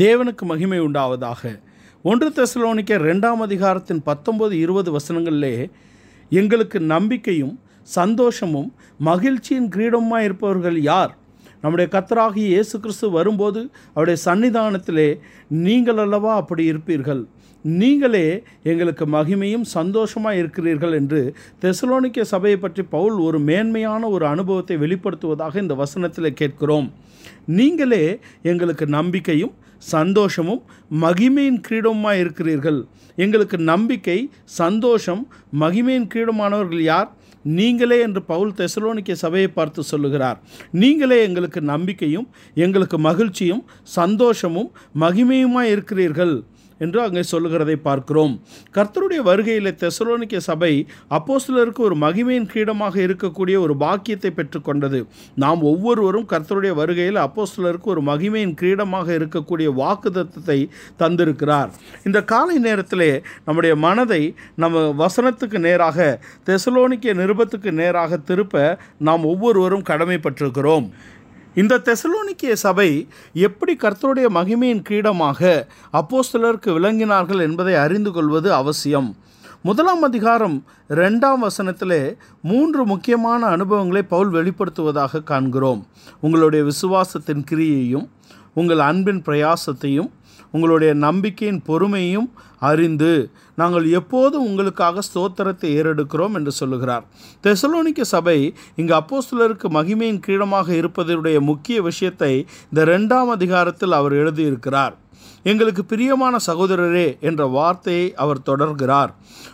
தேவனுக்கு மகிமை உண்டாவதாக. ஒன்று தெசலோனிக்க ரெண்டாம் அதிகாரத்தின் பத்தொன்பது இருபது வசனங்களிலே எங்களுக்கு நம்பிக்கையும் சந்தோஷமும் மகிழ்ச்சியின் கிரீடமாக இருப்பவர்கள் யார்? நம்முடைய கத்தராகி இயேசு கிறிஸ்து வரும்போது அவருடைய சன்னிதானத்திலே நீங்கள் அல்லவா அப்படி இருப்பீர்கள்? நீங்களே எங்களுக்கு மகிமையும் சந்தோஷமாக இருக்கிறீர்கள் என்று தெசலோனிக்க சபையை பற்றி பவுல் ஒரு மேன்மையான ஒரு அனுபவத்தை வெளிப்படுத்துவதாக இந்த வசனத்தில் கேட்கிறோம். நீங்களே எங்களுக்கு நம்பிக்கையும் சந்தோஷமும் மகிமையின் கிரீடமாக இருக்கிறீர்கள். எங்களுக்கு நம்பிக்கை சந்தோஷம் மகிமையின் கிரீடமானவர்கள் யார்? நீங்களே என்று பவுல் தெசலோனிக்க சபையை பார்த்து சொல்லுகிறார். நீங்களே எங்களுக்கு நம்பிக்கையும் எங்களுக்கு மகிழ்ச்சியும் சந்தோஷமும் மகிமையுமாய் இருக்கிறீர்கள். என்று அங்கே சொல்லுகிறதை பார்க்கிறோம். கர்த்தருடைய வருகையில் தெசலோனிக்க சபை அப்போஸ்தலருக்கு ஒரு மகிமையின் கிரீடமாக இருக்கக்கூடிய ஒரு பாக்கியத்தை பெற்றுக்கொண்டது நாம் ஒவ்வொருவரும் கர்த்தருடைய வருகையில் அப்போஸ்தலருக்கு ஒரு மகிமையின் கிரீடமாக இருக்கக்கூடிய வாக்குதத்தத்தை தந்திருக்கிறார். இந்த காலை நேரத்திலே நம்முடைய மனதை நம்ம வசனத்துக்கு நேராக தெசலோனிக்க நிருபத்துக்கு நேராக திருப்ப நாம் ஒவ்வொருவரும் கடமைப்பட்டிருக்கிறோம். இந்த தெசலோனிக்கிய சபை எப்படி கர்த்தருடைய மகிமையின் கிரீடமாக அப்போஸ்தலருக்கு விளங்கினார்கள் என்பதை அறிந்து கொள்வது அவசியம். முதலாம் அதிகாரம் ரெண்டாம் வசனத்திலே மூன்று முக்கியமான அனுபவங்களை பவுல் வெளிப்படுத்துவதாக காண்கிறோம். உங்களுடைய விசுவாசத்தின் கிரியையும் உங்கள் அன்பின் பிரயாசத்தையும் உங்களுடைய நம்பிக்கையின் பொறுமையும் அறிந்து நாங்கள் எப்போதும் உங்களுக்காக ஸ்தோத்திரத்தை ஏறெடுக்கிறோம் என்று சொல்லுகிறார். தெசலோனிக்க சபை இங்கு அப்போஸ்தலருக்கு மகிமையின் கீழமாக இருப்பதனுடைய முக்கிய விஷயத்தை இந்த ரெண்டாம் அதிகாரத்தில் அவர் எழுதியிருக்கிறார். எங்களுக்கு பிரியமான சகோதரரே என்ற வார்த்தையை அவர் தொடர்கிறார்.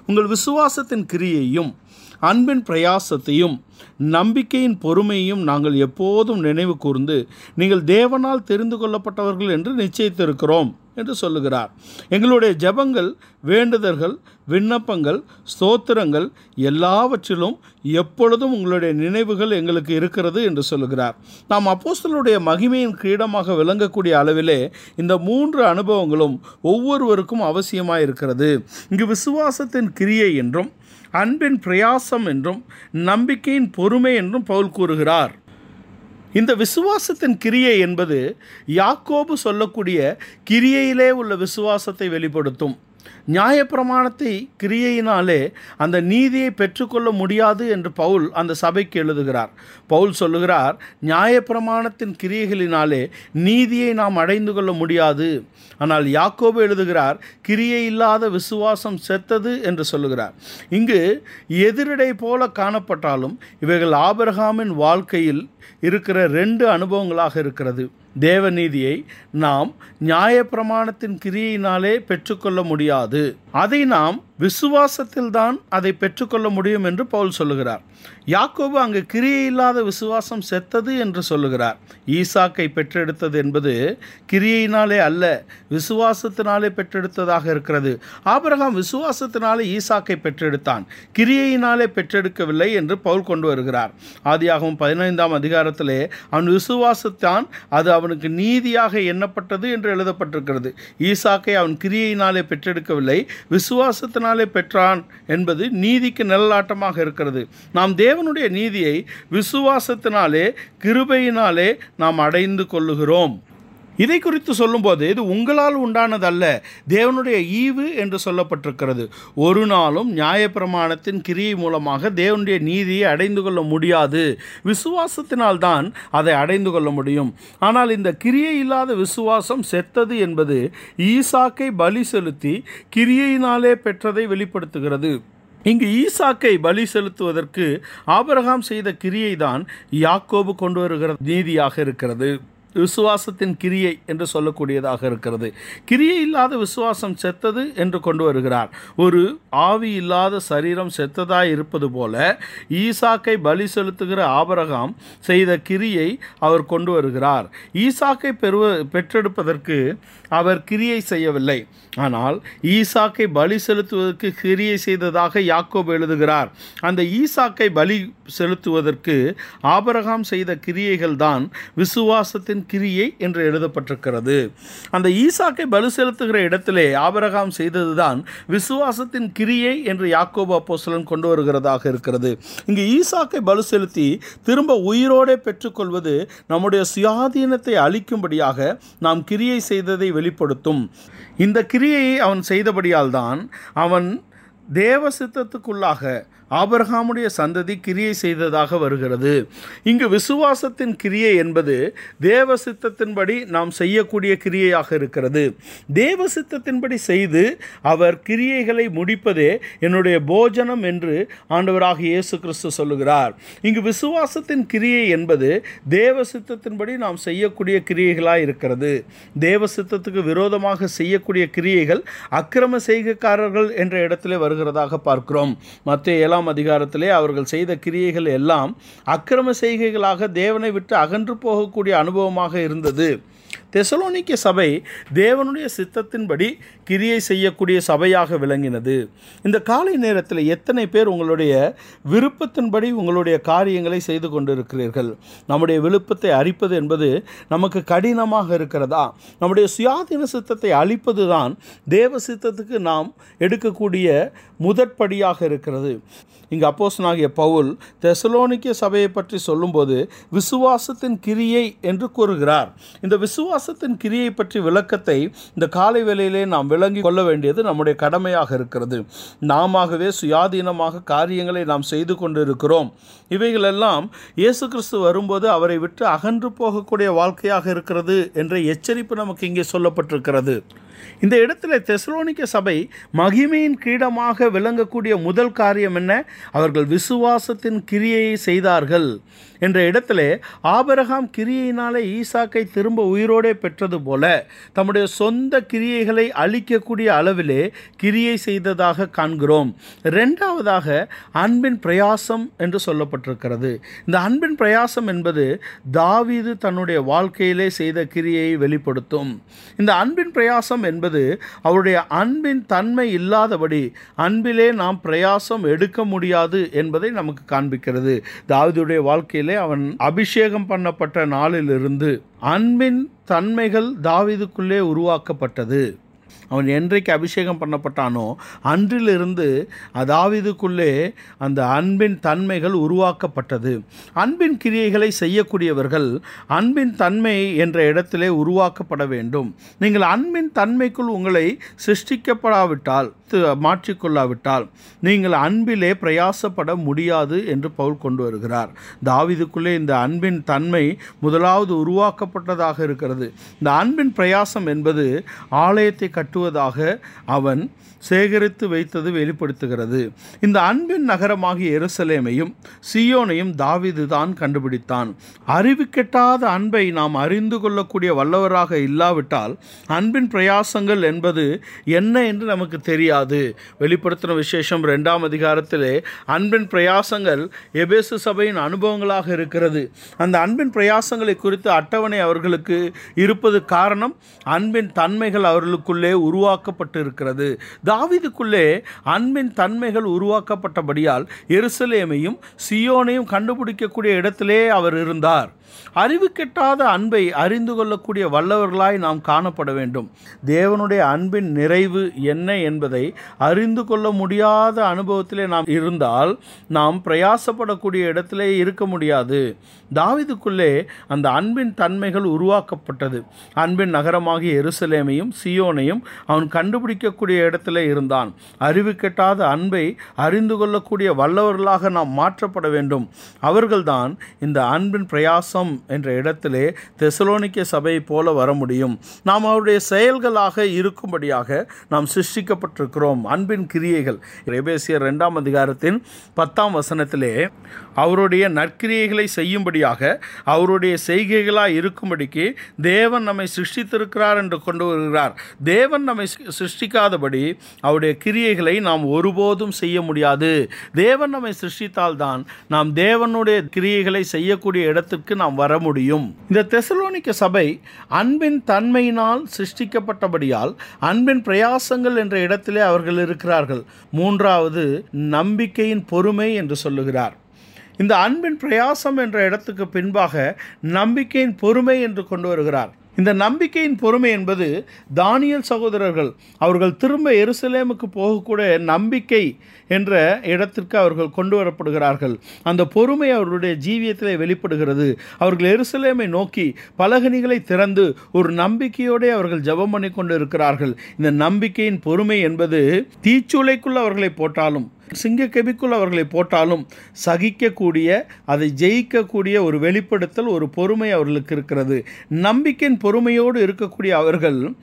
உங்கள் விசுவாசத்தின் கிரியையும் அன்பின் பிரயாசத்தையும் நம்பிக்கையின் பொறுமையையும் நாங்கள் எப்போதும் நினைவு கூர்ந்து நீங்கள் தேவனால் தெரிந்து கொள்ளப்பட்டவர்கள் என்று நிச்சயித்திருக்கிறோம் என்று சொல்லுகிறார். எங்களுடைய ஜெபங்கள் வேண்டுதல்கள் விண்ணப்பங்கள் ஸ்தோத்திரங்கள் எல்லாவற்றிலும் எப்பொழுதும் உங்களுடைய நினைவுகள் எங்களுக்கு இருக்கிறது என்று சொல்லுகிறார். நாம் அப்போஸ்தலுடைய மகிமையின் கிரீடமாக விளங்கக்கூடிய அளவிலே இந்த மூன்று அனுபவங்களும் ஒவ்வொருவருக்கும் அவசியமாக இருக்கிறது இங்கு விசுவாசத்தின் கிரியை என்றும் அன்பின் பிரயாசம் என்றும் நம்பிக்கையின் பொறுமை என்றும் பவுல் கூறுகிறார். இந்த விசுவாசத்தின் கிரியை என்பது யாக்கோபு சொல்லக்கூடிய கிரியையிலே உள்ள விசுவாசத்தை வெளிப்படுத்தும். நியாயப்பிரமாணத்தை கிரியையினாலே அந்த நீதியை பெற்றுக்கொள்ள முடியாது என்று பவுல் அந்த சபைக்கு எழுதுகிறார். பவுல் சொல்லுகிறார் நியாயப்பிரமாணத்தின் கிரியைகளினாலே நீதியை நாம் அடைந்து கொள்ள முடியாது. ஆனால் யாக்கோபு எழுதுகிறார் கிரியை இல்லாத விசுவாசம் செத்தது என்று சொல்லுகிறார். இங்கு எதிரிடை போல காணப்பட்டாலும் இவைகள் ஆபிரகாமின் வாழ்க்கையில் இருக்கிற ரெண்டு அனுபவங்களாக இருக்கிறது. தேவநீதியை நாம் நியாயப்பிரமாணத்தின் கிரியையினாலே பெற்றுக்கொள்ள முடியாது. அதை நாம் விசுவாசத்தில்தான் அதை பெற்றுக்கொள்ள முடியும் என்று பவுல் சொல்லுகிறார். யாக்கோபு அங்கு கிரியை இல்லாத விசுவாசம் செத்தது என்று சொல்லுகிறார். ஈசாக்கை பெற்றெடுத்தது என்பது கிரியையினாலே அல்ல விசுவாசத்தினாலே பெற்றெடுத்ததாக இருக்கிறது. ஆபரகாம் விசுவாசத்தினாலே ஈசாக்கை பெற்றெடுத்தான் கிரியையினாலே பெற்றெடுக்கவில்லை என்று பவுல் கொண்டு வருகிறார். ஆதியாகவும் பதினைந்தாம் அதிகாரத்திலே அவன் விசுவாசத்தான் அது அவனுக்கு நீதியாக எண்ணப்பட்டது என்று எழுதப்பட்டிருக்கிறது. ஈசாக்கை அவன் கிரியையினாலே பெற்றெடுக்கவில்லை விசுவாசத்தினால் பெற்றான் என்பது நீதிக்கு நிழலாட்டமாக இருக்கிறது. நாம் தேவனுடைய நீதியை விசுவாசத்தினாலே கிருபையினாலே நாம் அடைந்து கொள்ளுகிறோம். இதை குறித்து சொல்லும்போது இது உங்களால் உண்டானதல்ல. தேவனுடைய ஈவு என்று சொல்லப்பட்டிருக்கிறது. ஒரு நாளும் நியாயப்பிரமாணத்தின் கிரியை மூலமாக தேவனுடைய நீதியை அடைந்து கொள்ள முடியாது. விசுவாசத்தினால்தான் அதை அடைந்து கொள்ள முடியும். ஆனால் இந்த கிரியை இல்லாத விசுவாசம் செத்தது என்பது ஈசாக்கை பலி செலுத்தி கிரியையினாலே பெற்றதை வெளிப்படுத்துகிறது. இங்கு ஈசாக்கை பலி செலுத்துவதற்கு ஆபரகாம் செய்த கிரியை தான் யாக்கோபு கொண்டு வருகிற நீதியாக இருக்கிறது. விசுவாசத்தின் கிரியை என்று சொல்லக்கூடியதாக இருக்கிறது. கிரியை இல்லாத விசுவாசம் செத்தது என்று கொண்டு வருகிறார். ஒரு ஆவி இல்லாத சரீரம் செத்ததாய் இருப்பது போல ஈசாக்கை பலி செலுத்துகிற ஆபரகாம் செய்த கிரியை அவர் கொண்டு வருகிறார். ஈசாக்கை பெறுவ பெற்றெடுப்பதற்கு அவர் கிரியை செய்யவில்லை. ஆனால் ஈசாக்கை பலி செலுத்துவதற்கு கிரியை செய்ததாக யாக்கோப் எழுதுகிறார். அந்த ஈசாக்கை பலி செலுத்துவதற்கு ஆபரகாம் செய்த கிரியைகள் தான் விசுவாசத்தின் கிரியை என்று எழுதப்பட்டிருக்கிறது. அந்த ஈசாக்கை பலு செலுத்துகிற இடத்திலே ஆபரகாம் செய்ததுதான் விசுவாசத்தின் கிரியை என்று யாக்கோபு அப்போசலன் கொண்டு வருகிறதாக இருக்கிறது. இங்கு ஈசாக்கை பலு செலுத்தி திரும்ப உயிரோடே பெற்றுக்கொள்வது நம்முடைய சுயாதீனத்தை அளிக்கும்படியாக நாம் கிரியை செய்ததை வெளிப்படுத்தும். இந்த கிரியையை அவன் செய்தபடியால் தான் அவன் தேவ சித்தத்துக்குள்ளாக ஆபரகாமுடைய சந்ததி கிரியை செய்ததாக வருகிறது. இங்கு விசுவாசத்தின் கிரியை என்பது தேவ சித்தத்தின்படி நாம் செய்யக்கூடிய கிரியையாக இருக்கிறது. தேவ சித்தத்தின்படி செய்து அவர் கிரியைகளை முடிப்பதே என்னுடைய போஜனம் என்று ஆண்டவராக இயேசு கிறிஸ்து சொல்லுகிறார். இங்கு விசுவாசத்தின் கிரியை என்பது தேவ சித்தத்தின்படி நாம் செய்யக்கூடிய கிரியைகளாக இருக்கிறது. தேவ சித்தத்துக்கு விரோதமாக செய்யக்கூடிய கிரியைகள் அக்கிரம செய்கைக்காரர்கள் என்ற இடத்திலே வருகிறதாக பார்க்கிறோம். மற்ற ஏழாம் அதிகாரத்திலே அவர்கள் செய்த கிரியைகள் எல்லாம் அக்கிரம செய்கைகளாக தேவனை விட்டு அகன்று போகக்கூடிய அனுபவமாக இருந்தது. தெசலோனிக்க சபை தேவனுடைய சித்தத்தின்படி கிரியை செய்யக்கூடிய சபையாக விளங்கினது. இந்த காலை நேரத்தில் எத்தனை பேர் உங்களுடைய விருப்பத்தின்படி உங்களுடைய காரியங்களை செய்து கொண்டிருக்கிறீர்கள்? நம்முடைய விருப்பத்தை அரிப்பது என்பது நமக்கு கடினமாக இருக்கிறதா? நம்முடைய சுயாதீன சித்தத்தை அழிப்பது தான் தேவ சித்தத்துக்கு நாம் எடுக்கக்கூடிய முதற்படியாக இருக்கிறது. இங்கு அப்போசனாகிய பவுல் தெசலோனிக்க சபையை பற்றி சொல்லும்போது விசுவாசத்தின் கிரியை என்று கூறுகிறார். இந்த விசுவாச பாசத்தின் கிரியை பற்றி விளக்கத்தை இந்த காலை வேளையிலே நாம் விளங்கி கொள்ள வேண்டியது நம்முடைய கடமையாக இருக்கிறது. நாமவே சுயாதீனமாக காரியங்களை நாம் செய்து கொண்டு இருக்கிறோம் இவைகளெல்லாம் இயேசு கிறிஸ்து வரும்போது அவரை விட்டு அகன்று போகக்கூடிய வாழ்க்கையாக இருக்கிறது என்ற எச்சரிப்பு நமக்கு இங்கே சொல்லப்பட்டிருக்கிறது. இந்த இடத்துல தெசலோனிக்க சபை மகிமையின் கிரீடமாக விளங்கக்கூடிய முதல் காரியம் என்ன? அவர்கள் விசுவாசத்தின் கிரியையை செய்தார்கள். என்ற இடத்திலே ஆபரகாம் கிரியையினாலே ஈசாக்கை திரும்ப உயிரோடே பெற்றது போல தம்முடைய சொந்த கிரியைகளை அழிக்கக்கூடிய அளவிலே கிரியை செய்ததாக காண்கிறோம். ரெண்டாவதாக அன்பின் பிரயாசம் என்று சொல்லப்பட்டிருக்கிறது இந்த அன்பின் பிரயாசம் என்பது தாவீது தன்னுடைய வாழ்க்கையிலே செய்த கிரியையை வெளிப்படுத்தும். இந்த அன்பின் பிரயாசம் என்பது அவருடைய அன்பின் தன்மை இல்லாதபடி அன்பிலே நாம் பிரயாசம் எடுக்க முடியாது என்பதை நமக்கு காண்பிக்கிறது. தாவீதுடைய வாழ்க்கையிலே அவன் அபிஷேகம் பண்ணப்பட்ட நாளிலிருந்து அன்பின் தன்மைகள் தாவீதுக்குள்ளே உருவாக்கப்பட்டது. அவன் என்றைக்கு அபிஷேகம் பண்ணப்பட்டானோ அன்றிலிருந்து அதாவிதுக்குள்ளே அந்த அன்பின் தன்மைகள் உருவாக்கப்பட்டது. அன்பின் கிரியைகளை செய்யக்கூடியவர்கள் அன்பின் தன்மை என்ற இடத்திலே உருவாக்கப்பட வேண்டும். நீங்கள் அன்பின் தன்மைக்குள் உங்களை சிருஷ்டிக்கப்படாவிட்டால் மாற்றிக்கொள்ளாவிட்டால் நீங்கள் அன்பிலே பிரயாசப்பட முடியாது என்று பவுல் கொண்டு வருகிறார். தாவிதுக்குள்ளே இந்த அன்பின் தன்மை முதலாவது உருவாக்கப்பட்டதாக இருக்கிறது. இந்த அன்பின் பிரயாசம் என்பது ஆலயத்தை காட்டுவதாக அவன் சேகரித்து வைத்தது வெளிப்படுத்துகிறது. இந்த அன்பின் நகரமாகிய எருசலேமையும் சியோனையும் தாவிது தான் கண்டுபிடித்தான். அறிவுக்கெட்டாத அன்பை நாம் அறிந்து கொள்ளக்கூடிய வல்லவராக இல்லாவிட்டால் அன்பின் பிரயாசங்கள் என்பது என்ன என்று நமக்கு தெரியாது. வெளிப்படுத்தின விசேஷம் ரெண்டாம் அதிகாரத்திலே அன்பின் பிரயாசங்கள் எபேசு சபையின் அனுபவங்களாக இருக்கிறது. அந்த அன்பின் பிரயாசங்களை குறித்து அட்டவணை அவர்களுக்கு இருப்பது காரணம் அன்பின் தன்மைகள் அவர்களுக்குள்ளே உருவாக்கப்பட்டு இருக்கிறது அன்பின் தன்மைகள் உருவாக்கப்பட்டபடியால் எருசலேமையும் சியோனையும் கண்டுபிடிக்கக்கூடிய இடத்திலே அவர் இருந்தார். அறிவு கெட்டாத அன்பை அறிந்து கொள்ளக்கூடிய வல்லவர்களாய் நாம் காணப்பட வேண்டும். தேவனுடைய அன்பின் நிறைவு என்ன என்பதை அறிந்து கொள்ள முடியாத அனுபவத்திலே நாம் இருந்தால் நாம் பிரயாசப்படக்கூடிய இடத்திலே இருக்க முடியாது. தாவிதுக்குள்ளே அந்த அன்பின் தன்மைகள் உருவாக்கப்பட்டது. அன்பின் நகரமாகிய எருசலேமையும் சியோனையும் அவன் கண்டுபிடிக்கக்கூடிய இடத்திலே இருந்தான். அறிவு கெட்டாத அன்பை அறிந்து கொள்ளக்கூடிய வல்லவர்களாக நாம் மாற்றப்பட வேண்டும். அவர்கள்தான் இந்த அன்பின் பிரயாசம் என்ற இடத்திலே தெசலோனிக்க சபையை போல வர முடியும் நாம் அவருடைய செயல்களாக இருக்கும்படியாக நாம் சிருஷ்டிக்கப்பட்டிருக்கிறோம். அன்பின் கிரியைகள். எபேசியர் இரண்டாம் அதிகாரத்தின் பத்தாம் வசனத்திலே அவருடைய நற்கிரியைகளை செய்யும்படியாக அவருடைய செய்கைகளாக இருக்கும்படிக்கு தேவன் நம்மை சிருஷ்டித்திருக்கிறார் என்று கொண்டு வருகிறார். தேவன் நம்மை சிருஷ்டிக்காதபடி அவருடைய கிரியைகளை நாம் ஒருபோதும் செய்ய முடியாது. தேவன் நம்மை சிருஷ்டித்தால்தான் நாம் தேவனுடைய கிரியைகளை செய்யக்கூடிய இடத்திற்கு நாம் வர முடியும். இந்த தெசலோனிக்க சபை அன்பின் தன்மையினால் சிருஷ்டிக்கப்பட்டபடியால் அன்பின் பிரயாசங்கள் என்ற இடத்திலே அவர்கள் இருக்கிறார்கள். மூன்றாவது நம்பிக்கையின் பொறுமை என்று சொல்லுகிறார். இந்த அன்பின் பிரயாசம் என்ற இடத்துக்கு பின்பாக நம்பிக்கையின் பொறுமை என்று கொண்டு வருகிறார். இந்த நம்பிக்கையின் பொறுமை என்பது தானியல் சகோதரர்கள். அவர்கள் திரும்ப எருசலேமுக்கு போகக்கூடிய நம்பிக்கை என்ற இடத்திற்கு அவர்கள் கொண்டு வரப்படுகிறார்கள். அந்த பொறுமை அவர்களுடைய ஜீவியத்தில் வெளிப்படுகிறது. அவர்கள் எருசலேமை நோக்கி பலகனிகளை திறந்து ஒரு நம்பிக்கையோடே அவர்கள் ஜெபம் பண்ணி கொண்டு இருக்கிறார்கள் இந்த நம்பிக்கையின் பொறுமை என்பது தீச்சூளைக்குள் அவர்களை போட்டாலும் சிங்க கெபிக்குள் அவர்களை போட்டாலும் சகிக்கக்கூடிய அதை ஜெயிக்கக்கூடிய ஒரு வெளிப்படுத்தல் ஒரு பொறுமை அவர்களுக்கு இருக்கிறது. நம்பிக்கையின் பொறுமையோடு இருக்கக்கூடிய அவர்கள்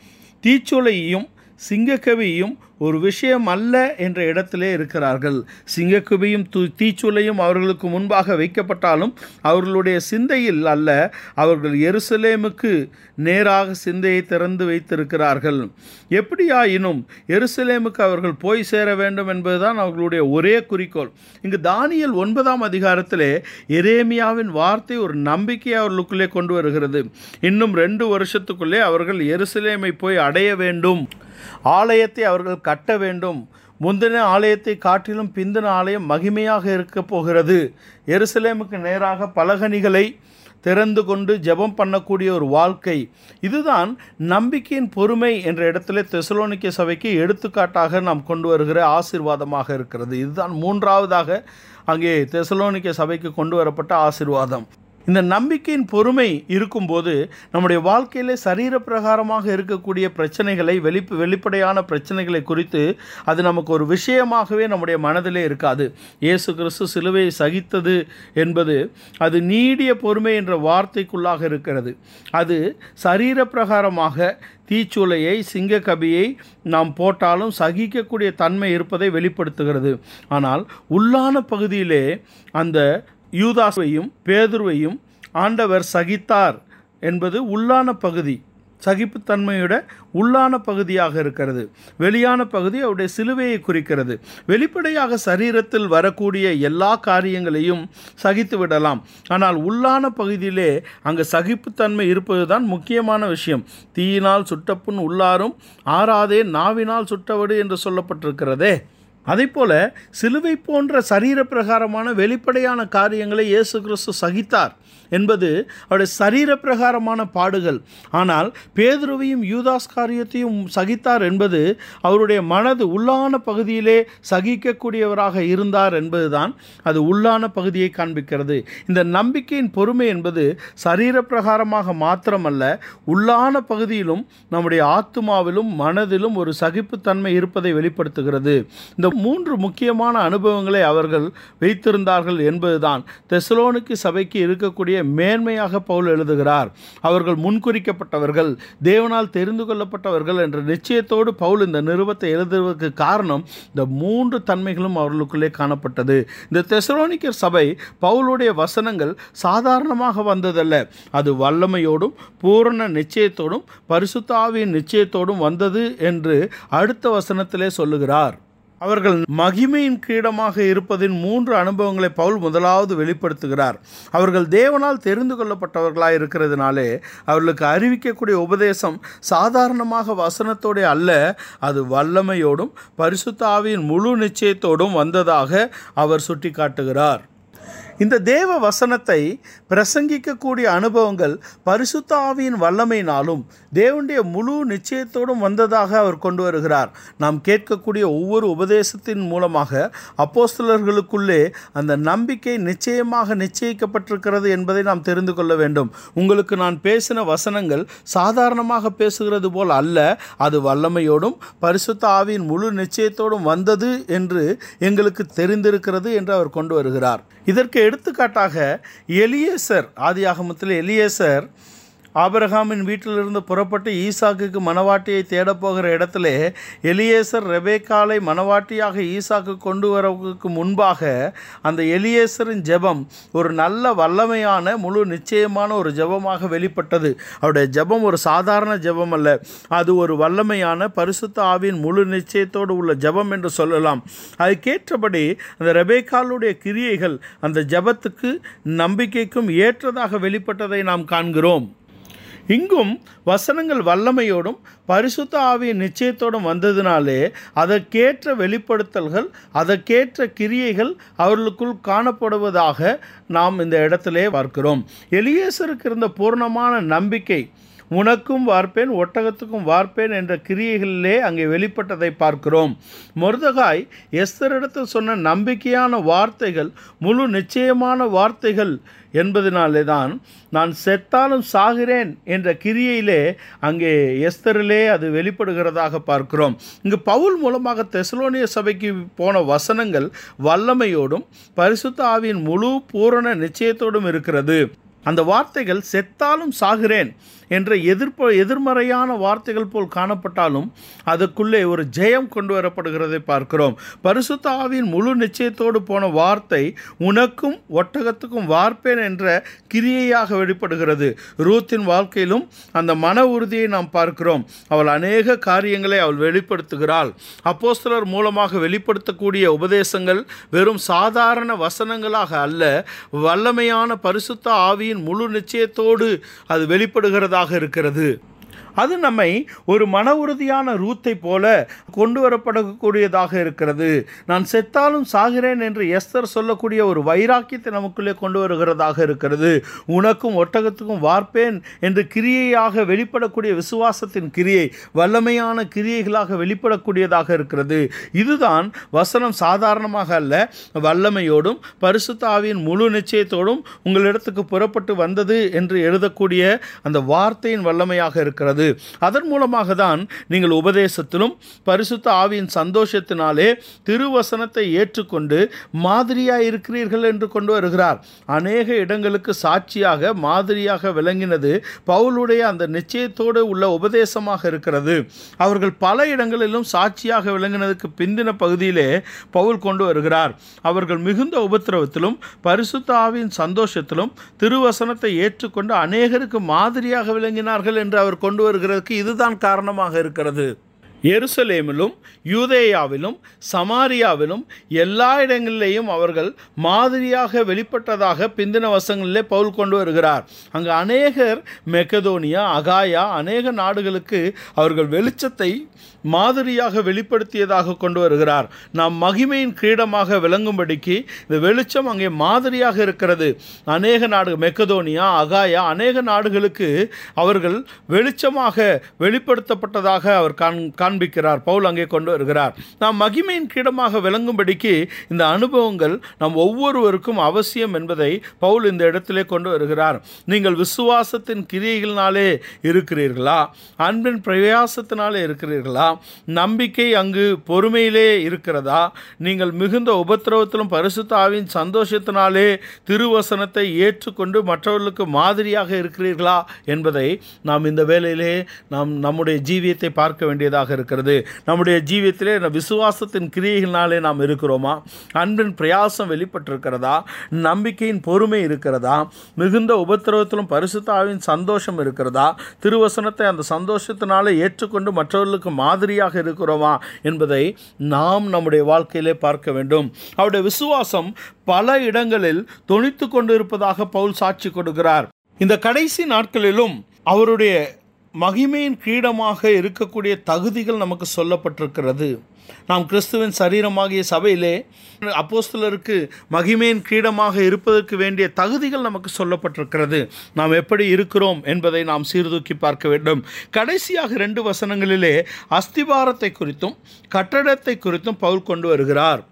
தீச்சொலையையும் சிங்கக்கவியும் ஒரு விஷயம் அல்ல என்ற இடத்திலே இருக்கிறார்கள். சிங்கக்குபியும் தூ தீச்சுளையும் அவர்களுக்கு முன்பாக வைக்கப்பட்டாலும் அவர்களுடைய சிந்தையில் அல்ல அவர்கள் எருசலேமுக்கு நேராக சிந்தையை திறந்து வைத்திருக்கிறார்கள். எப்படியாயினும் எருசலேமுக்கு அவர்கள் போய் சேர வேண்டும் என்பதுதான் அவர்களுடைய ஒரே குறிக்கோள். இங்கு தானியல் ஒன்பதாம் அதிகாரத்திலே எரேமியாவின் வார்த்தை ஒரு நம்பிக்கையை அவர்களுக்குள்ளே கொண்டு வருகிறது. இன்னும் ரெண்டு வருஷத்துக்குள்ளே அவர்கள் எருசலேமை போய் அடைய வேண்டும். ஆலயத்தை அவர்கள் கட்ட வேண்டும். முந்தின ஆலயத்தை காட்டிலும் பிந்தின ஆலயம் மகிமையாக இருக்கப் போகிறது. எருசலேமுக்கு நேராக பலகணிகளை திறந்து கொண்டு ஜெபம் பண்ணக்கூடிய ஒரு வாழ்க்கை. இதுதான் நம்பிக்கையின் பொறுமை என்ற இடத்துல தெசலோனிக்க சபைக்கு எடுத்துக்காட்டாக நாம் கொண்டு வருகிற ஆசிர்வாதமாக இருக்கிறது. இதுதான் மூன்றாவதாக அங்கே தெசலோனிக்க சபைக்கு கொண்டு வரப்பட்ட ஆசிர்வாதம். இந்த நம்பிக்கையின் பொறுமை இருக்கும்போது நம்முடைய வாழ்க்கையில் சரீர பிரகாரமாக இருக்கக்கூடிய பிரச்சனைகளை வெளிப்பு வெளிப்படையான பிரச்சனைகளை குறித்து அது நமக்கு ஒரு விஷயமாகவே நம்முடைய மனதிலே இருக்காது. இயேசு கிறிஸ்து சிலுவையை சகித்தது என்பது அது நீடிய பொறுமை என்ற வார்த்தைக்குள்ளாக இருக்கிறது. அது சரீர பிரகாரமாக தீச்சூளையை சிங்கக்கபியை நாம் போட்டாலும் சகிக்கக்கூடிய தன்மை இருப்பதை வெளிப்படுத்துகிறது. ஆனால் உள்ளான பகுதியிலே அந்த யூதாஸையும் பேதுருவையும் ஆண்டவர் சகித்தார் என்பது உள்ளான பகுதி. சகிப்புத்தன்மையோட உள்ளான பகுதியாக இருக்கிறது. வெளியான பகுதி அவருடைய சிலுவையை குறிக்கிறது. வெளிப்படையாக சரீரத்தில் வரக்கூடிய எல்லா காரியங்களையும் சகித்து விடலாம். ஆனால் உள்ளான பகுதியிலே அங்கே சகிப்புத்தன்மை இருப்பது தான் முக்கியமான விஷயம். தீயினால் சுட்டப்புண் உள்ளாரும் ஆறாதே நாவினால் சுட்டவடு என்று சொல்லப்பட்டிருக்கிறதே. அதே சிலுவை போன்ற சரீர பிரகாரமான வெளிப்படையான காரியங்களை இயேசு கிறிஸ்து சகித்தார். என்பது அவருடைய சரீர பிரகாரமான பாடுகள். ஆனால் பேதுருவையும் யூதாஸ் காரியத்தையும் சகித்தார் என்பது அவருடைய மனது உள்ளான பகுதியிலே சகிக்கக்கூடியவராக இருந்தார் என்பதுதான் அது உள்ளான பகுதியை காண்பிக்கிறது. இந்த நம்பிக்கையின் பொறுமை என்பது சரீர பிரகாரமாக மாத்திரமல்ல உள்ளான பகுதியிலும் நம்முடைய ஆத்மாவிலும் மனதிலும் ஒரு சகிப்புத்தன்மை இருப்பதை வெளிப்படுத்துகிறது. இந்த மூன்று முக்கியமான அனுபவங்களை அவர்கள் வைத்திருந்தார்கள் என்பதுதான். தெசலோனுக்கு சபைக்கு இருக்கக்கூடிய மேன்மையாக பவுல் எழுதுகிறார். அவர்கள் முன்குறிக்கப்பட்டவர்கள் தேவனால் தெரிந்து கொள்ளப்பட்டவர்கள் என்ற நிச்சயத்தோடு பவுல் இந்த நிறுவத்தை எழுதுவதற்கு காரணம் இந்த மூன்று தன்மைகளும் அவர்களுக்குள்ளே காணப்பட்டது. இந்த தெசரோனிக்கர் சபை பவுலுடைய வசனங்கள் சாதாரணமாக வந்ததல்ல. அது வல்லமையோடும் பூரண நிச்சயத்தோடும் பரிசுத்தாவின் நிச்சயத்தோடும் வந்தது என்று அடுத்த வசனத்திலே சொல்லுகிறார். அவர்கள் மகிமையின் கிரீடமாக இருப்பதின் மூன்று அனுபவங்களை பவுல் முதலாவது வெளிப்படுத்துகிறார். அவர்கள் தேவனால் தெரிந்து கொள்ளப்பட்டவர்களாக இருக்கிறதுனாலே அவர்களுக்கு அறிவிக்கக்கூடிய உபதேசம் சாதாரணமாக வசனத்தோடே அல்ல அது வல்லமையோடும் பரிசுத்தாவின் முழு நிச்சயத்தோடும் வந்ததாக அவர் சுட்டிக்காட்டுகிறார். இந்த தேவ வசனத்தை பிரசங்கிக்கக்கூடிய அனுபவங்கள் பரிசுத்தாவியின் வல்லமையினாலும் தேவனுடைய முழு நிச்சயத்தோடும் வந்ததாக அவர் கொண்டு வருகிறார். நாம் கேட்கக்கூடிய ஒவ்வொரு உபதேசத்தின் மூலமாக அப்போஸ்தலர்களுக்குள்ளே அந்த நம்பிக்கை நிச்சயமாக நிச்சயிக்கப்பட்டிருக்கிறது என்பதை நாம் தெரிந்து கொள்ள வேண்டும். உங்களுக்கு நான் பேசின வசனங்கள் சாதாரணமாக பேசுகிறது போல் அல்ல. அது வல்லமையோடும் பரிசுத்த ஆவியின் முழு நிச்சயத்தோடும் வந்தது என்று எங்களுக்கு தெரிந்திருக்கிறது என்று அவர் கொண்டு வருகிறார். இதற்கு எடுத்துக்காட்டாக எலியேசர் ஆதி ஆகமத்தில் எலியேசர் ஆபிரகாமின் வீட்டிலிருந்து புறப்பட்டு ஈசாக்குக்கு மணவாட்டியை தேடப்போகிற இடத்திலே எலியேசர் ரெபேக்காலை மணவாட்டியாக ஈசாக்கு கொண்டு வரவுக்கு முன்பாக அந்த எலியேசரின் ஜெபம் ஒரு நல்ல வல்லமையான முழு நிச்சயமான ஒரு ஜெபமாக வெளிப்பட்டது. அவருடைய ஜெபம் ஒரு சாதாரண ஜெபம் அல்ல. அது ஒரு வல்லமையான பரிசுத்த ஆவின் முழு நிச்சயத்தோடு உள்ள ஜெபம் என்று சொல்லலாம். அதுக்கேற்றபடி அந்த ரெபேக்காலுடைய கிரியைகள் அந்த ஜெபத்துக்கு நம்பிக்கைக்கும் ஏற்றதாக வெளிப்பட்டதை நாம் காண்கிறோம். இங்கும் வசனங்கள் வல்லமையோடும் பரிசுத்த ஆவியின் நிச்சயத்தோடும் வந்ததினாலே அதற்கேற்ற வெளிப்படுத்தல்கள் அதற்கேற்ற கிரியைகள் அவர்களுக்குள் காணப்படுவதாக நாம் இந்த இடத்திலே பார்க்கிறோம். எலியேசருக்கு இருந்த பூர்ணமான நம்பிக்கை உனக்கும் வார்ப்பேன் ஒட்டகத்துக்கும் வார்ப்பேன் என்ற கிரியைகளிலே அங்கே வெளிப்பட்டதை பார்க்கிறோம். மொர்தகாய் எஸ்தரிடத்தில் சொன்ன நம்பிக்கையான வார்த்தைகள் முழு நிச்சயமான வார்த்தைகள் என்பதனாலே தான் நான் செத்தாலும் சாகிறேன் என்ற கிரியையிலே அங்கே எஸ்தரிலே அது வெளிப்படுகிறதாக பார்க்கிறோம். இங்கு பவுல் மூலமாக தெசலோனிய சபைக்கு போன வசனங்கள் வல்லமையோடும் பரிசுத்த ஆவியின் முழு பூரண நிச்சயத்தோடும் இருக்கிறது. அந்த வார்த்தைகள் செத்தாலும் சாகிறேன் என்ற எதிர்ப்ப எதிர்மறையான வார்த்தைகள் போல் காணப்பட்டாலும் அதுக்குள்ளே ஒரு ஜெயம் கொண்டு வரப்படுகிறதை பார்க்கிறோம். பரிசுத்த ஆவியின் முழு நிச்சயத்தோடு போன வார்த்தை உனக்கும் ஒட்டகத்துக்கும் வார்ப்பேன் என்ற கிரியையாக வெளிப்படுகிறது. ரூத்தின் வாழ்க்கையிலும் அந்த மன உறுதியை நாம் பார்க்கிறோம். அவள் அநேக காரியங்களை அவள் வெளிப்படுத்துகிறாள். அப்போஸ்தலர் மூலமாக வெளிப்படுத்தக்கூடிய உபதேசங்கள் வெறும் சாதாரண வசனங்களாக அல்ல வல்லமையான பரிசுத்த ஆவியின் முழு நிச்சயத்தோடு அது வெளிப்படுகிறதாக இருக்கிறது. அது நம்மை ஒரு மன உறுதியான ரூத்தை போல கொண்டு வரப்படக்கூடியதாக இருக்கிறது. நான் செத்தாலும் சாகிறேன் என்று எஸ்தர் சொல்லக்கூடிய ஒரு வைராக்கியத்தை நமக்குள்ளே கொண்டு வருகிறதாக இருக்கிறது. உனக்கும் ஒட்டகத்துக்கும் வார்ப்பேன் என்று கிரியையாக வெளிப்படக்கூடிய விசுவாசத்தின் கிரியை வல்லமையான கிரியைகளாக வெளிப்படக்கூடியதாக இருக்கிறது. இதுதான் வசனம் சாதாரணமாக அல்ல வல்லமையோடும் பரிசுத்தாவின் முழு நிச்சயத்தோடும் உங்களிடத்துக்கு புறப்பட்டு வந்தது என்று எழுதக்கூடிய அந்த வார்த்தையின் வல்லமையாக இருக்கிறது. அதன் மூலமாக தான் நீங்கள் உபதேசத்திலும் பரிசுத்த ஆவியின் சந்தோஷத்தினாலே திருவசனத்தை ஏற்றுக்கொண்டு மாதிரியாக இருக்கிறீர்கள் என்று கொண்டு வருகிறார். அநேக இடங்களுக்கு சாட்சியாக மாதிரியாக விளங்கினது பவுலுடைய அந்த நிச்சயத்தோடு உள்ள உபதேசமாக இருக்கிறது. அவர்கள் பல இடங்களிலும் சாட்சியாக விளங்கினதுக்கு பிந்தின பகுதியிலே பவுல் கொண்டு வருகிறார். அவர்கள் மிகுந்த உபத்திரவத்திலும் பரிசுத்த ஆவியின் சந்தோஷத்திலும் திருவசனத்தை ஏற்றுக்கொண்டு அநேகருக்கு மாதிரியாக விளங்கினார்கள் என்று அவர் கொண்டு வருகிறதுக்கு இதுதான் காரணமாக இருக்கிறது. எருசலேமிலும் யூதேயாவிலும் சமாரியாவிலும் எல்லா இடங்களிலேயும் அவர்கள் மாதிரியாக வெளிப்பட்டதாக பிந்தின வசங்களிலே பவுல் கொண்டு வருகிறார். அங்கு அநேகர் மெக்கதோனியா அகாயா அநேக நாடுகளுக்கு அவர்கள் வெளிச்சத்தை மாதிரியாக வெளிப்படுத்தியதாக கொண்டு வருகிறார். நாம் மகிமையின் கிரீடமாக விளங்கும்படிக்கு இந்த வெளிச்சம் அங்கே மாதிரியாக இருக்கிறது. அநேக நாடு மெக்கதோனியா அகாயா அநேக நாடுகளுக்கு அவர்கள் வெளிச்சமாக வெளிப்படுத்தப்பட்டதாக அவர் காண் காண்பிக்கிறார். பவுல் அங்கே கொண்டு வருகிறார். நாம் மகிமையின் கீடமாக விளங்கும்படிக்கு இந்த அனுபவங்கள் நம் ஒவ்வொருவருக்கும் அவசியம் என்பதை பவுல் இந்த இடத்திலே கொண்டு வருகிறார். நீங்கள் விசுவாசத்தின் கிரியைகளினாலே இருக்கிறீர்களா? அன்பின் பிரயாசத்தினாலே இருக்கிறீர்களா? நம்பிக்கை அங்கு பொறுமையிலே இருக்கிறதா? நீங்கள் மிகுந்த உபத்திரவத்திலும் பரிசுத்தாவின் சந்தோஷத்தினாலே திருவசனத்தை ஏற்றுக்கொண்டு மற்றவர்களுக்கு மாதிரியாக இருக்கிறீர்களா என்பதை நாம் இந்த வேலையிலே நாம் நம்முடைய ஜீவியத்தை பார்க்க வேண்டியதாக இருக்கிறது இருக்கிறது நம்முடைய ஜீவியத்திலே விசுவாசத்தின் கிரியைகளினாலே நாம் இருக்கிறோமா? அன்பின் பிரயாசம் வெளிப்பட்டிருக்கிறதா? நம்பிக்கையின் பொறுமை இருக்கிறதா? மிகுந்த உபத்திரவத்திலும் பரிசுத்தாவின் சந்தோஷம் இருக்கிறதா? திருவசனத்தை அந்த சந்தோஷத்தினாலே ஏற்றுக்கொண்டு மற்றவர்களுக்கு மாதிரியாக இருக்கிறோமா? என்பதை நாம் நம்முடைய வாழ்க்கையிலே பார்க்க வேண்டும். அவருடைய விசுவாசம் பல இடங்களில் தொனித்து கொண்டிருப்பதாக பவுல் சாட்சி கொடுக்கிறார். இந்த கடைசி நாட்களிலும் அவருடைய மகிமையின் கிரீடமாக இருக்கக்கூடிய தகுதிகள் நமக்கு சொல்லப்பட்டிருக்கிறது. நாம் கிறிஸ்துவின் சரீரமாகிய சபையிலே அப்போஸ்தலருக்கு மகிமையின் கிரீடமாக இருப்பதற்கு வேண்டிய தகுதிகள் நமக்கு சொல்லப்பட்டிருக்கிறது. நாம் எப்படி இருக்கிறோம் என்பதை நாம் சீர்தூக்கி பார்க்க வேண்டும். கடைசியாக ரெண்டு வசனங்களிலே அஸ்திபாரத்தை குறித்தும் கட்டடத்தை குறித்தும் பவுல் கொண்டு வருகிறார்.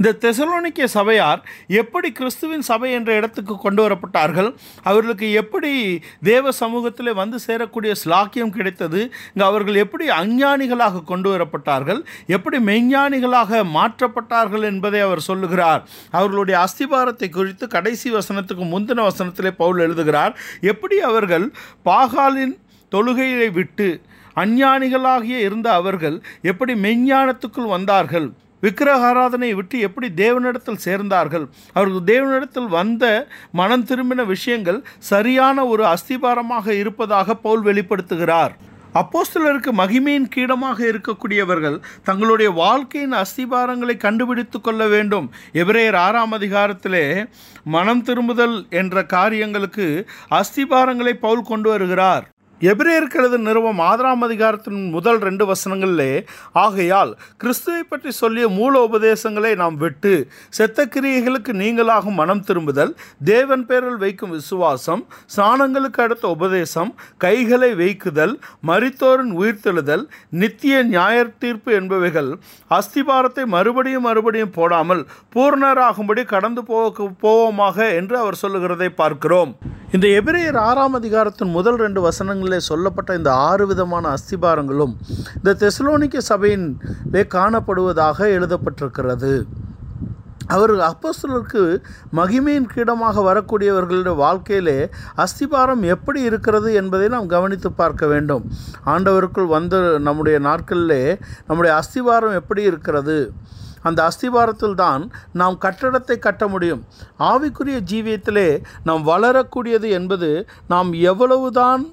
இந்த தெசலோனிக்க சபையார் எப்படி கிறிஸ்துவின் சபை என்ற இடத்துக்கு கொண்டு வரப்பட்டார்கள் அவர்களுக்கு எப்படி தேவ சமூகத்தில் வந்து சேரக்கூடிய ஸ்லாக்கியம் கிடைத்தது இங்கே அவர்கள் எப்படி அஞ்ஞானிகளாக கொண்டு வரப்பட்டார்கள் எப்படி மெய்ஞானிகளாக மாற்றப்பட்டார்கள் என்பதை அவர் சொல்லுகிறார். அவர்களுடைய அஸ்திபாரத்தை குறித்து கடைசி வசனத்துக்கு முந்தின வசனத்திலே பவுல் எழுதுகிறார் எப்படி அவர்கள் பாகாலின் தொழுகையை விட்டு அஞ்ஞானிகளாகிய இருந்த அவர்கள் எப்படி மெஞ்ஞானத்துக்குள் வந்தார்கள் விக்கிரகாராதனை விட்டு எப்படி தேவனிடத்தில் சேர்ந்தார்கள்? அவர்கள் தேவனிடத்தில் வந்த மனம் திரும்பின விஷயங்கள் சரியான ஒரு அஸ்திபாரமாக இருப்பதாக பவுல் வெளிப்படுத்துகிறார். அப்போஸ்தலருக்கு மகிமையின் கீடமாக இருக்கக்கூடியவர்கள் தங்களுடைய வாழ்க்கையின் அஸ்திபாரங்களை கண்டுபிடித்து கொள்ள வேண்டும். எபிரேயர் ஆறாம் அதிகாரத்திலே மனம் திரும்புதல் என்ற காரியங்களுக்கு அஸ்திபாரங்களை பவுல் கொண்டு வருகிறார். எபிரேயர்களது நிறுவம் ஆதராம் அதிகாரத்தின் முதல் ரெண்டு வசனங்களிலே ஆகையால் கிறிஸ்துவை பற்றி சொல்லிய மூல உபதேசங்களை நாம் விட்டு செத்த கிரியைகளுக்கு நீங்களாகும் மனம் திரும்புதல் தேவன் பேரில் வைக்கும் விசுவாசம் ஸ்நானங்களுக்கு அடுத்த உபதேசம் கைகளை வைக்குதல் மரித்தோரின் உயிர்த்தெழுதல் நித்திய நியாய தீர்ப்பு என்பவைகள் அஸ்திபாரத்தை மறுபடியும் மறுபடியும் போடாமல் பூர்ணராகும்படி கடந்து போக போவோமாக என்று அவர் சொல்லுகிறதை பார்க்கிறோம். இந்த எபிரேயர் ஆறாம் அதிகாரத்தின் முதல் ரெண்டு வசனங்கள் வசனங்களிலே சொல்லப்பட்ட இந்த ஆறு விதமான அஸ்திபாரங்களும் இந்த தெசலோனிக்க சபையிலே காணப்படுவதாக எழுதப்பட்டிருக்கிறது. அவர் அப்போஸ்தலருக்கு மகிமையின் கீடமாக வரக்கூடியவர்களுடைய வாழ்க்கையிலே அஸ்திபாரம் எப்படி இருக்கிறது என்பதை நாம் கவனித்து பார்க்க வேண்டும். ஆண்டவருக்குள் வந்த நம்முடைய நாட்களிலே நம்முடைய அஸ்திபாரம் எப்படி இருக்கிறது? அந்த அஸ்திபாரத்தில் தான் நாம் கட்டடத்தை கட்ட முடியும். ஆவிக்குரிய ஜீவியத்திலே நாம் வளரக்கூடியது என்பது நாம் எவ்வளவுதான்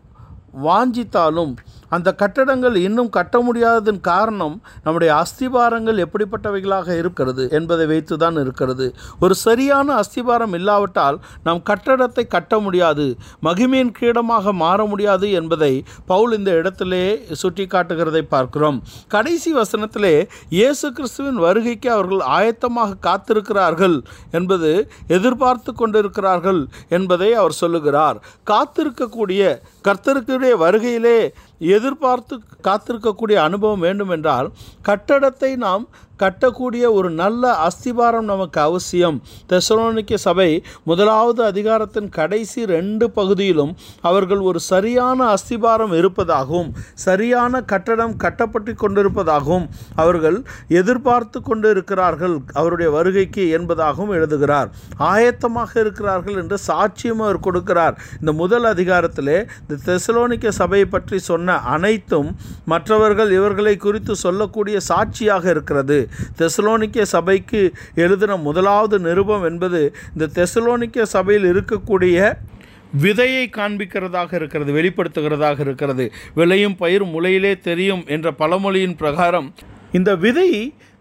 வாஞ்சித்தாலும் அந்த கட்டடங்கள் இன்னும் கட்ட முடியாததன் காரணம் நம்முடைய அஸ்திபாரங்கள் எப்படிப்பட்டவைகளாக இருக்கிறது என்பதை வைத்து தான் இருக்கிறது. ஒரு சரியான அஸ்திபாரம் இல்லாவிட்டால் நாம் கட்டடத்தை கட்ட முடியாது மகிமையின் கீடமாக மாற முடியாது என்பதை பவுல் இந்த இடத்திலே சுட்டி காட்டுகிறதை பார்க்கிறோம். கடைசி வசனத்திலே இயேசு கிறிஸ்துவின் வருகைக்கு அவர்கள் ஆயத்தமாக காத்திருக்கிறார்கள் என்பது எதிர்பார்த்து கொண்டிருக்கிறார்கள் என்பதை அவர் சொல்லுகிறார். காத்திருக்கக்கூடிய கர்த்தருக்குடைய வருகையிலே எதிர்பார்த்து காத்திருக்கக்கூடிய அனுபவம் வேண்டும் என்றால் கட்டடத்தை நாம் கட்டக்கூடிய ஒரு நல்ல அஸ்திபாரம் நமக்கு அவசியம். தெசலோனிக்க சபை முதலாவது அதிகாரத்தின் கடைசி ரெண்டு பகுதியிலும் அவர்கள் ஒரு சரியான அஸ்திபாரம் இருப்பதாகவும் சரியான கட்டடம் கட்டப்பட்டு கொண்டிருப்பதாகவும் அவர்கள் எதிர்பார்த்து கொண்டு இருக்கிறார்கள் அவருடைய வருகைக்கு என்பதாகவும் எழுதுகிறார். ஆயத்தமாக இருக்கிறார்கள் என்று சாட்சியம் அவர் கொடுக்கிறார். இந்த முதல் அதிகாரத்திலே இந்த தெசலோனிக்க சபையை பற்றி சொன்ன அனைத்தும் மற்றவர்கள் இவர்களை குறித்து சொல்லக்கூடிய சாட்சியாக இருக்கிறது. தெசலோனிக்க சபைக்கு எழுதின முதலாவது நிருபம் என்பது இந்த தெசலோனிக்க சபையில் இருக்கக்கூடிய விதையை காண்பிக்கிறதாக இருக்கிறது வெளிப்படுத்துகிறதாக இருக்கிறது. விளையும் பயிர் முளையிலே தெரியும் என்ற பழமொழியின் பிரகாரம் இந்த விதை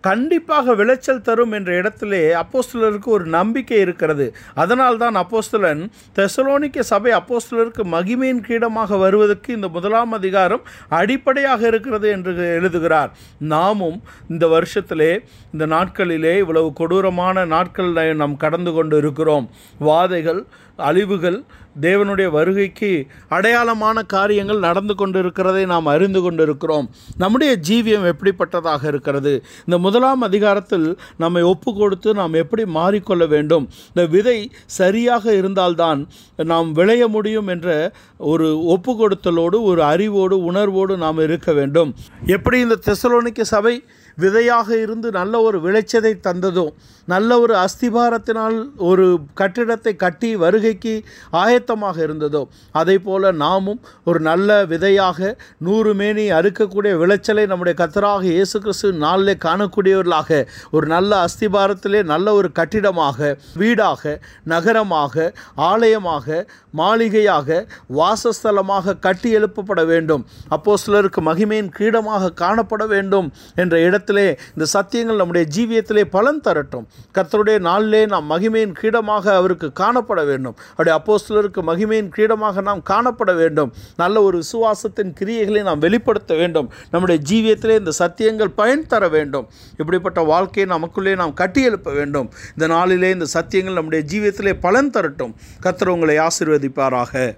கண்டிப்பாக விளைச்சல் தரும் என்ற இடத்திலே அப்போஸ்தலருக்கு ஒரு நம்பிக்கை இருக்கிறது. அதனால் தான் அப்போஸ்தலன் தெசலோனிக்க சபை அப்போஸ்தலருக்கு மகிமையின் கீடமாக வருவதற்கு இந்த முதலாம் அதிகாரம் அடிப்படையாக இருக்கிறது என்று எழுதுகிறார். நாமும் இந்த வருஷத்திலே இந்த நாட்களிலே இவ்வளவு கொடூரமான நாட்கள் நாம் கடந்து கொண்டு இருக்கிறோம் வாதைகள் அழிவுகள் தேவனுடைய வருகைக்கு அடையாளமான காரியங்கள் நடந்து கொண்டிருக்கிறதை நாம் அறிந்து கொண்டிருக்கிறோம். நம்முடைய ஜீவியம் எப்படிப்பட்டதாக இருக்கிறது? இந்த முதலாம் அதிகாரத்தில் நம்மை ஒப்பு கொடுத்து நாம் எப்படி மாறிக்கொள்ள வேண்டும்? இந்த விதை சரியாக இருந்தால்தான் நாம் விளைய முடியும் என்ற ஒரு ஒப்பு கொடுத்தலோடு ஒரு அறிவோடு உணர்வோடு நாம் இருக்க வேண்டும். எப்படி இந்த தெசலோனிக்க சபை விதையாக இருந்து நல்ல ஒரு விளைச்சதை தந்ததோ நல்ல ஒரு அஸ்திபாரத்தினால் ஒரு கட்டிடத்தை கட்டி வருகைக்கு ஆயத்தமாக இருந்ததோ அதே போல நாமும் ஒரு நல்ல விதையாக நூறு மேனி அறுக்கக்கூடிய விளைச்சலை நம்முடைய கத்தராக இயேசு கிறிஸ்து நாளிலே காணக்கூடியவர்களாக ஒரு நல்ல அஸ்திபாரத்திலே நல்ல ஒரு கட்டிடமாக வீடாக நகரமாக ஆலயமாக மாளிகையாக வாசஸ்தலமாக கட்டி எழுப்பப்பட வேண்டும். அப்போ சிலருக்கு மகிமையின் கீடமாக காணப்பட வேண்டும் என்ற இடத்தை நேரத்திலே இந்த சத்தியங்கள் நம்முடைய ஜீவியத்திலே பலன் தரட்டும். கர்த்தருடைய நாளிலே நாம் மகிமையின் கீடமாக அவருக்கு காணப்பட வேண்டும். அவருடைய அப்போஸ்தலருக்கு மகிமையின் கீடமாக நாம் காணப்பட வேண்டும். நல்ல ஒரு விசுவாசத்தின் கிரியைகளை நாம் வெளிப்படுத்த வேண்டும். நம்முடைய ஜீவியத்திலே இந்த சத்தியங்கள் பயன் தர வேண்டும். இப்படிப்பட்ட வாழ்க்கையை நமக்குள்ளே நாம் கட்டியெழுப்ப வேண்டும். இந்த நாளிலே இந்த சத்தியங்கள் நம்முடைய ஜீவியத்திலே பலன் தரட்டும். கர்த்தர் உங்களை ஆசிர்வதிப்பாராக.